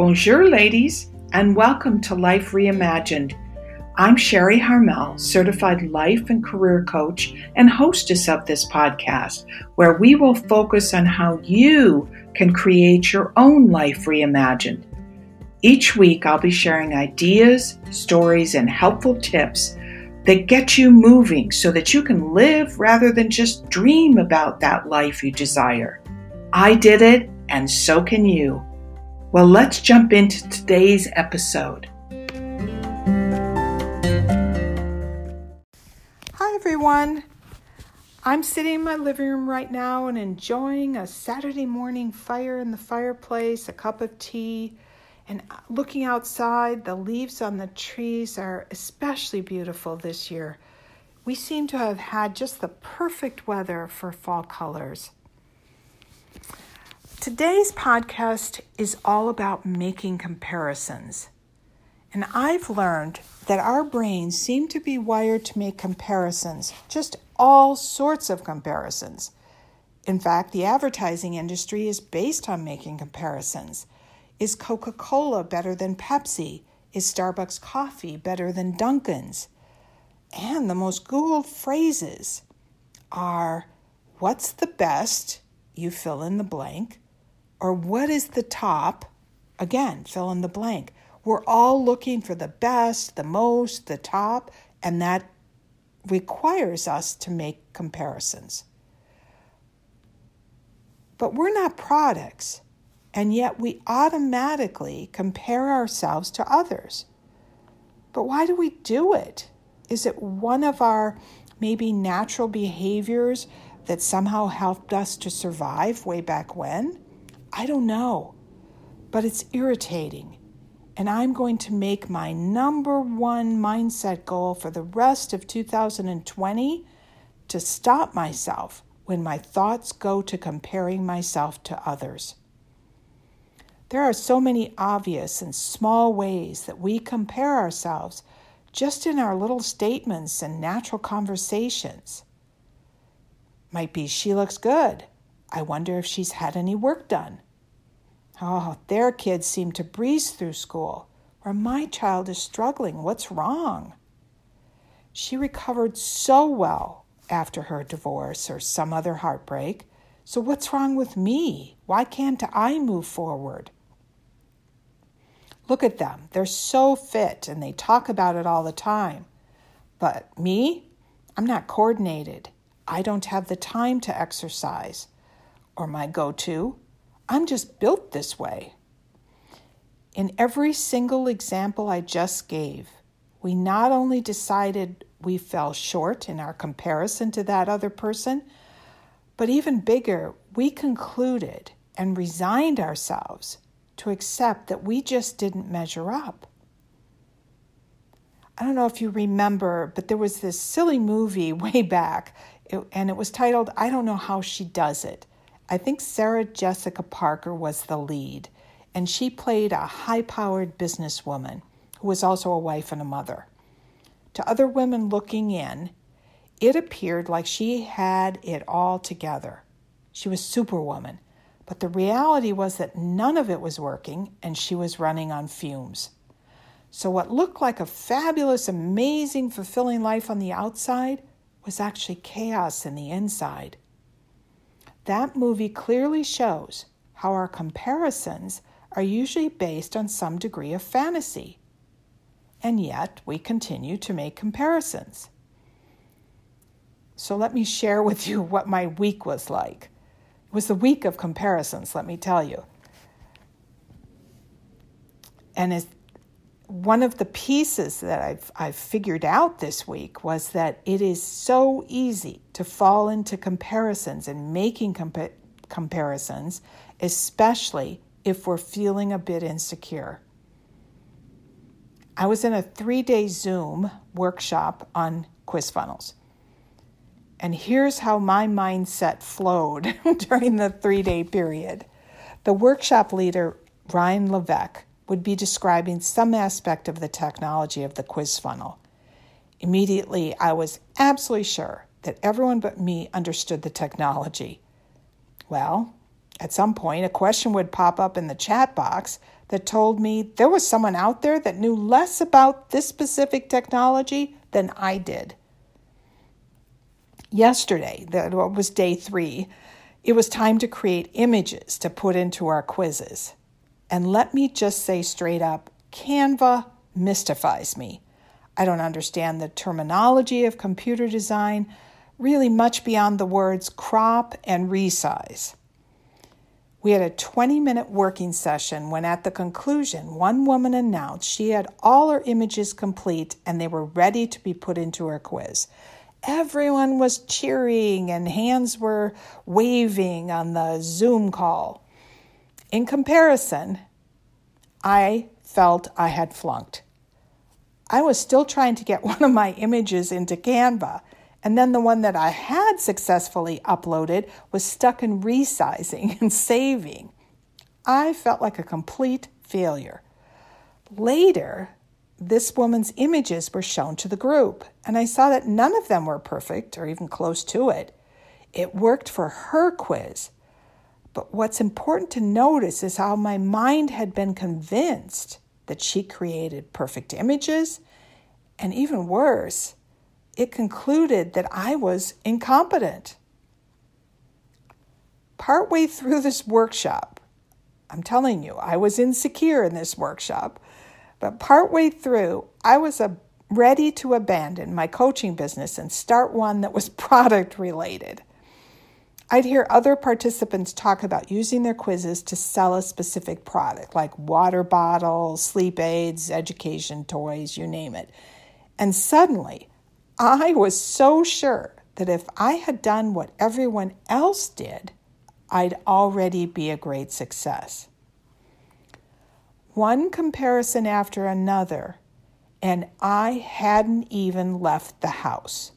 Bonjour, ladies, and welcome to Life Reimagined. I'm Sherry Harmel, certified life and career coach and hostess of this podcast, where we will focus on how you can create your own life reimagined. Each week, I'll be sharing ideas, stories, and helpful tips that get you moving so that you can live rather than just dream about that life you desire. I did it, and so can you. Well, let's jump into today's episode. Hi, everyone. I'm sitting in my living room right now and enjoying a Saturday morning fire in the fireplace, a cup of tea, and looking outside. The leaves on the trees are especially beautiful this year. We seem to have had just the perfect weather for fall colors. Today's podcast is all about making comparisons. And I've learned that our brains seem to be wired to make comparisons, just all sorts of comparisons. In fact, the advertising industry is based on making comparisons. Is Coca Cola better than Pepsi? Is Starbucks coffee better than Dunkin's? And the most Googled phrases are What's the best? You fill in the blank or what is the top? Again, fill in the blank. We're all looking for the best, the most, the top, and that requires us to make comparisons. But we're not products, and yet we automatically compare ourselves to others. But why do we do it? Is it one of our maybe natural behaviors that somehow helped us to survive way back when? I don't know, but it's irritating. And I'm going to make my number one mindset goal for the rest of 2020 to stop myself when my thoughts go to comparing myself to others. There are so many obvious and small ways that we compare ourselves just in our little statements and natural conversations. Might be, she looks good. I wonder if she's had any work done. Oh, their kids seem to breeze through school, where my child is struggling. What's wrong? She recovered so well after her divorce or some other heartbreak. So, what's wrong with me? Why can't I move forward? Look at them. They're so fit and they talk about it all the time. But me, I'm not coordinated. I don't have the time to exercise. Or my go to, I'm just built this way. In every single example I just gave, we not only decided we fell short in our comparison to that other person, but even bigger, we concluded and resigned ourselves to accept that we just didn't measure up. I don't know if you remember, but there was this silly movie way back, and it was titled I Don't Know How She Does It. I think Sarah Jessica Parker was the lead, and she played a high powered businesswoman who was also a wife and a mother. To other women looking in, it appeared like she had it all together. She was superwoman, but the reality was that none of it was working and she was running on fumes. So, what looked like a fabulous, amazing, fulfilling life on the outside was actually chaos in the inside. That movie clearly shows how our comparisons are usually based on some degree of fantasy. And yet we continue to make comparisons. So let me share with you what my week was like. It was the week of comparisons, let me tell you. And as one of the pieces that I've, I've figured out this week was that it is so easy to fall into comparisons and making compa- comparisons, especially if we're feeling a bit insecure. I was in a three day Zoom workshop on quiz funnels. And here's how my mindset flowed during the three day period. The workshop leader, Ryan Levesque, would be describing some aspect of the technology of the quiz funnel. Immediately, I was absolutely sure that everyone but me understood the technology. Well, At some point, a question would pop up in the chat box that told me there was someone out there that knew less about this specific technology than I did. Yesterday, that was day three, it was time to create images to put into our quizzes. And let me just say straight up Canva mystifies me. I don't understand the terminology of computer design, really much beyond the words crop and resize. We had a 20 minute working session when, at the conclusion, one woman announced she had all her images complete and they were ready to be put into her quiz. Everyone was cheering and hands were waving on the Zoom call. In comparison, I felt I had flunked. I was still trying to get one of my images into Canva and then the one that I had successfully uploaded was stuck in resizing and saving. I felt like a complete failure. Later, this woman's images were shown to the group, and I saw that none of them were perfect or even close to it. It worked for her quiz. But what's important to notice is how my mind had been convinced that she created perfect images, and even worse, it concluded that I was incompetent. Partway through this workshop, I'm telling you, I was insecure in this workshop, but partway through, I was ready to abandon my coaching business and start one that was product related. I'd hear other participants talk about using their quizzes to sell a specific product, like water bottles, sleep aids, education toys, you name it. And suddenly, I was so sure that if I had done what everyone else did, I'd already be a great success. One comparison after another, and I hadn't even left the house.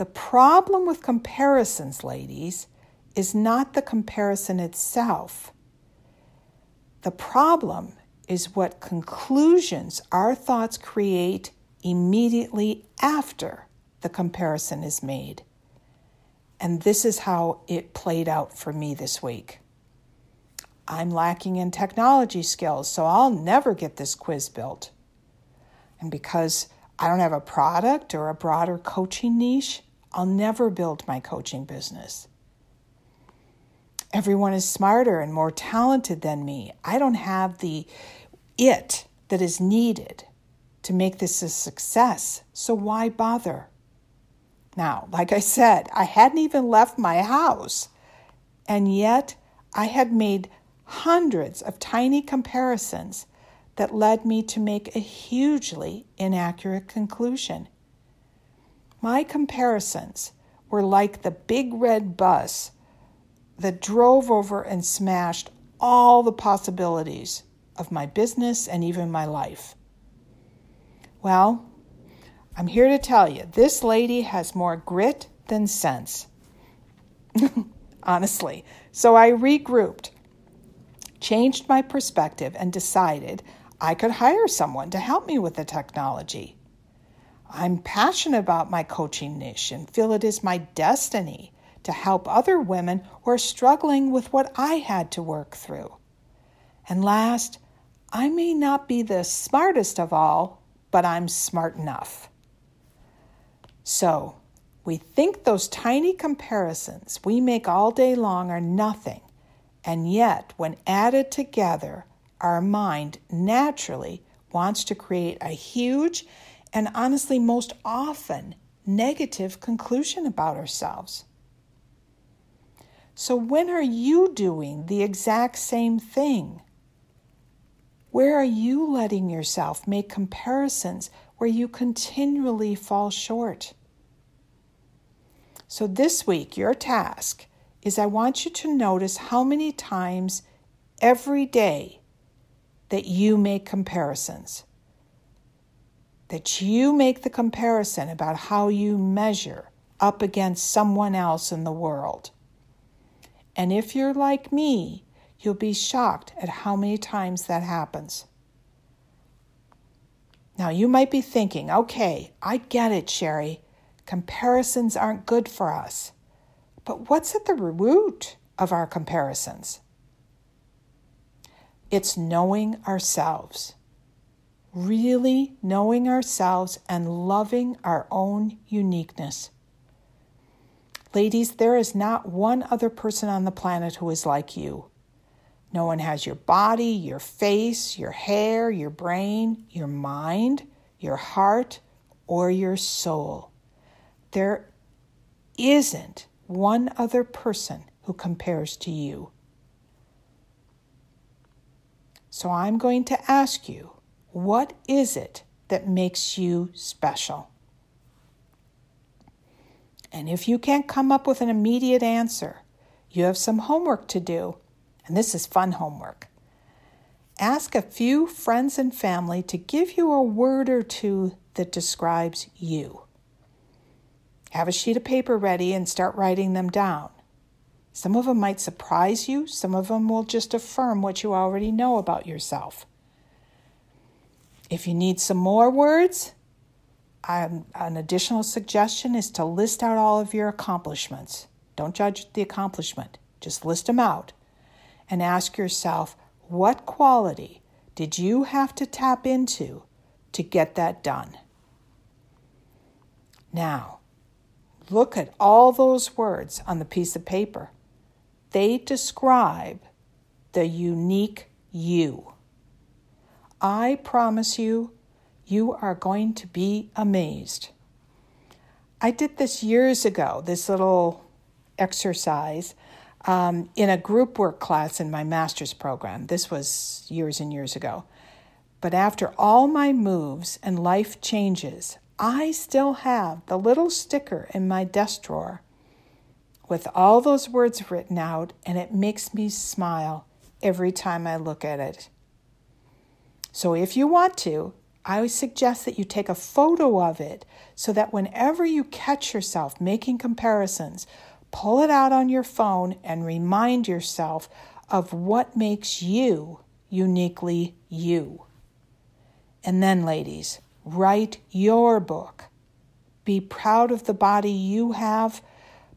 The problem with comparisons, ladies, is not the comparison itself. The problem is what conclusions our thoughts create immediately after the comparison is made. And this is how it played out for me this week. I'm lacking in technology skills, so I'll never get this quiz built. And because I don't have a product or a broader coaching niche, I'll never build my coaching business. Everyone is smarter and more talented than me. I don't have the it that is needed to make this a success, so why bother? Now, like I said, I hadn't even left my house, and yet I had made hundreds of tiny comparisons that led me to make a hugely inaccurate conclusion. My comparisons were like the big red bus that drove over and smashed all the possibilities of my business and even my life. Well, I'm here to tell you this lady has more grit than sense. Honestly. So I regrouped, changed my perspective, and decided I could hire someone to help me with the technology. I'm passionate about my coaching niche and feel it is my destiny to help other women who are struggling with what I had to work through. And last, I may not be the smartest of all, but I'm smart enough. So, we think those tiny comparisons we make all day long are nothing, and yet, when added together, our mind naturally wants to create a huge and honestly, most often, negative conclusion about ourselves. So, when are you doing the exact same thing? Where are you letting yourself make comparisons where you continually fall short? So, this week, your task is I want you to notice how many times every day that you make comparisons. That you make the comparison about how you measure up against someone else in the world. And if you're like me, You'll be shocked at how many times that happens. Now, you might be thinking, okay, I get it, Sherry. Comparisons aren't good for us. But what's at the root of our comparisons? It's knowing ourselves, really knowing ourselves and loving our own uniqueness. Ladies, there is not one other person on the planet who is like you. No one has your body, your face, your hair, your brain, your mind, your heart, or your soul. There isn't one other person who compares to you. So I'm going to ask you what is it that makes you special? And if you can't come up with an immediate answer, you have some homework to do. And this is fun homework. Ask a few friends and family to give you a word or two that describes you. Have a sheet of paper ready and start writing them down. Some of them might surprise you, some of them will just affirm what you already know about yourself. If you need some more words, um, an additional suggestion is to list out all of your accomplishments. Don't judge the accomplishment, just list them out and ask yourself what quality did you have to tap into to get that done? Now, look at all those words on the piece of paper. They describe the unique you. I promise you, you are going to be amazed. I did this years ago, this little exercise um, in a group work class in my master's program. This was years and years ago. But after all my moves and life changes, I still have the little sticker in my desk drawer with all those words written out, and it makes me smile every time I look at it. So if you want to, I suggest that you take a photo of it so that whenever you catch yourself making comparisons, pull it out on your phone and remind yourself of what makes you uniquely you. And then, ladies, write your book. Be proud of the body you have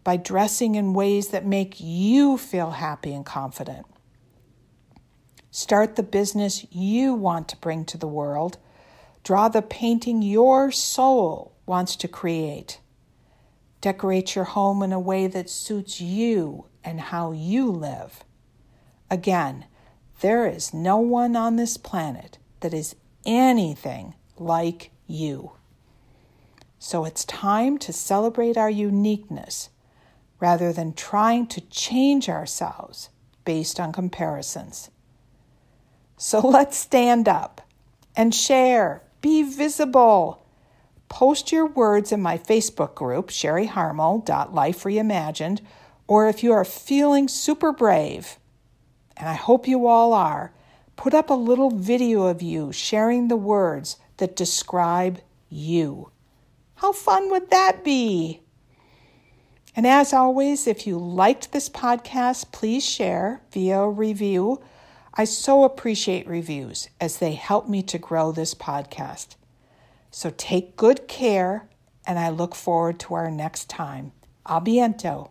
by dressing in ways that make you feel happy and confident. Start the business you want to bring to the world. Draw the painting your soul wants to create. Decorate your home in a way that suits you and how you live. Again, there is no one on this planet that is anything like you. So it's time to celebrate our uniqueness rather than trying to change ourselves based on comparisons. So let's stand up and share, be visible post your words in my Facebook group, Sherry Harmel, Life Reimagined, or if you are feeling super brave, and I hope you all are, put up a little video of you sharing the words that describe you. How fun would that be? And as always, if you liked this podcast, please share via review. I so appreciate reviews as they help me to grow this podcast. So take good care, and I look forward to our next time. Abiento.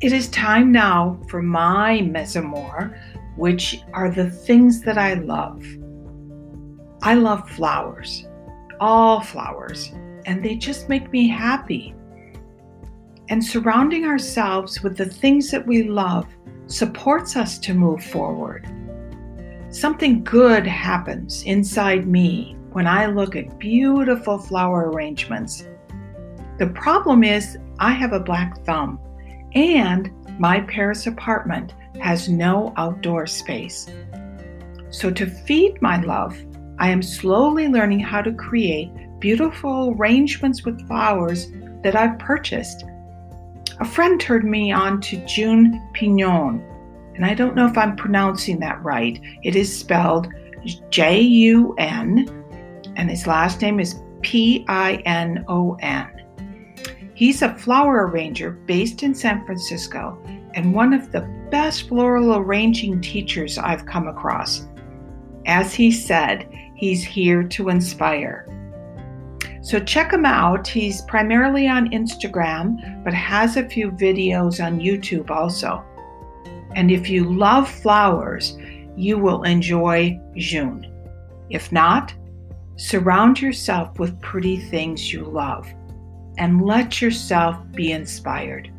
It is time now for my mesomoir, which are the things that I love. I love flowers, all flowers, and they just make me happy and surrounding ourselves with the things that we love supports us to move forward. Something good happens inside me when I look at beautiful flower arrangements. The problem is, I have a black thumb, and my Paris apartment has no outdoor space. So, to feed my love, I am slowly learning how to create beautiful arrangements with flowers that I've purchased a friend turned me on to Jun Pinon, and I don't know if I'm pronouncing that right. It is spelled J U N, and his last name is P I N O N. He's a flower arranger based in San Francisco and one of the best floral arranging teachers I've come across. As he said, he's here to inspire. So check him out. He's primarily on Instagram, but has a few videos on YouTube also. And if you love flowers, you will enjoy Jun. If not, surround yourself with pretty things you love and let yourself be inspired.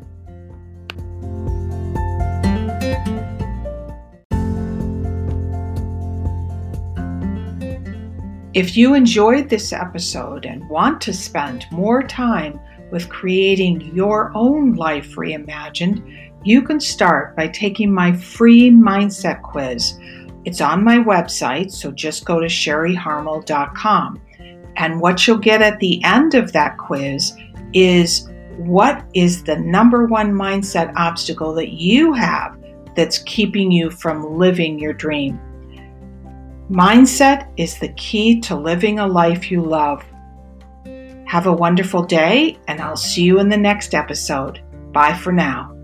If you enjoyed this episode and want to spend more time with creating your own life reimagined, you can start by taking my free mindset quiz. It's on my website, so just go to sherryharmel.com. And what you'll get at the end of that quiz is what is the number one mindset obstacle that you have that's keeping you from living your dream? Mindset is the key to living a life you love. Have a wonderful day, and I'll see you in the next episode. Bye for now.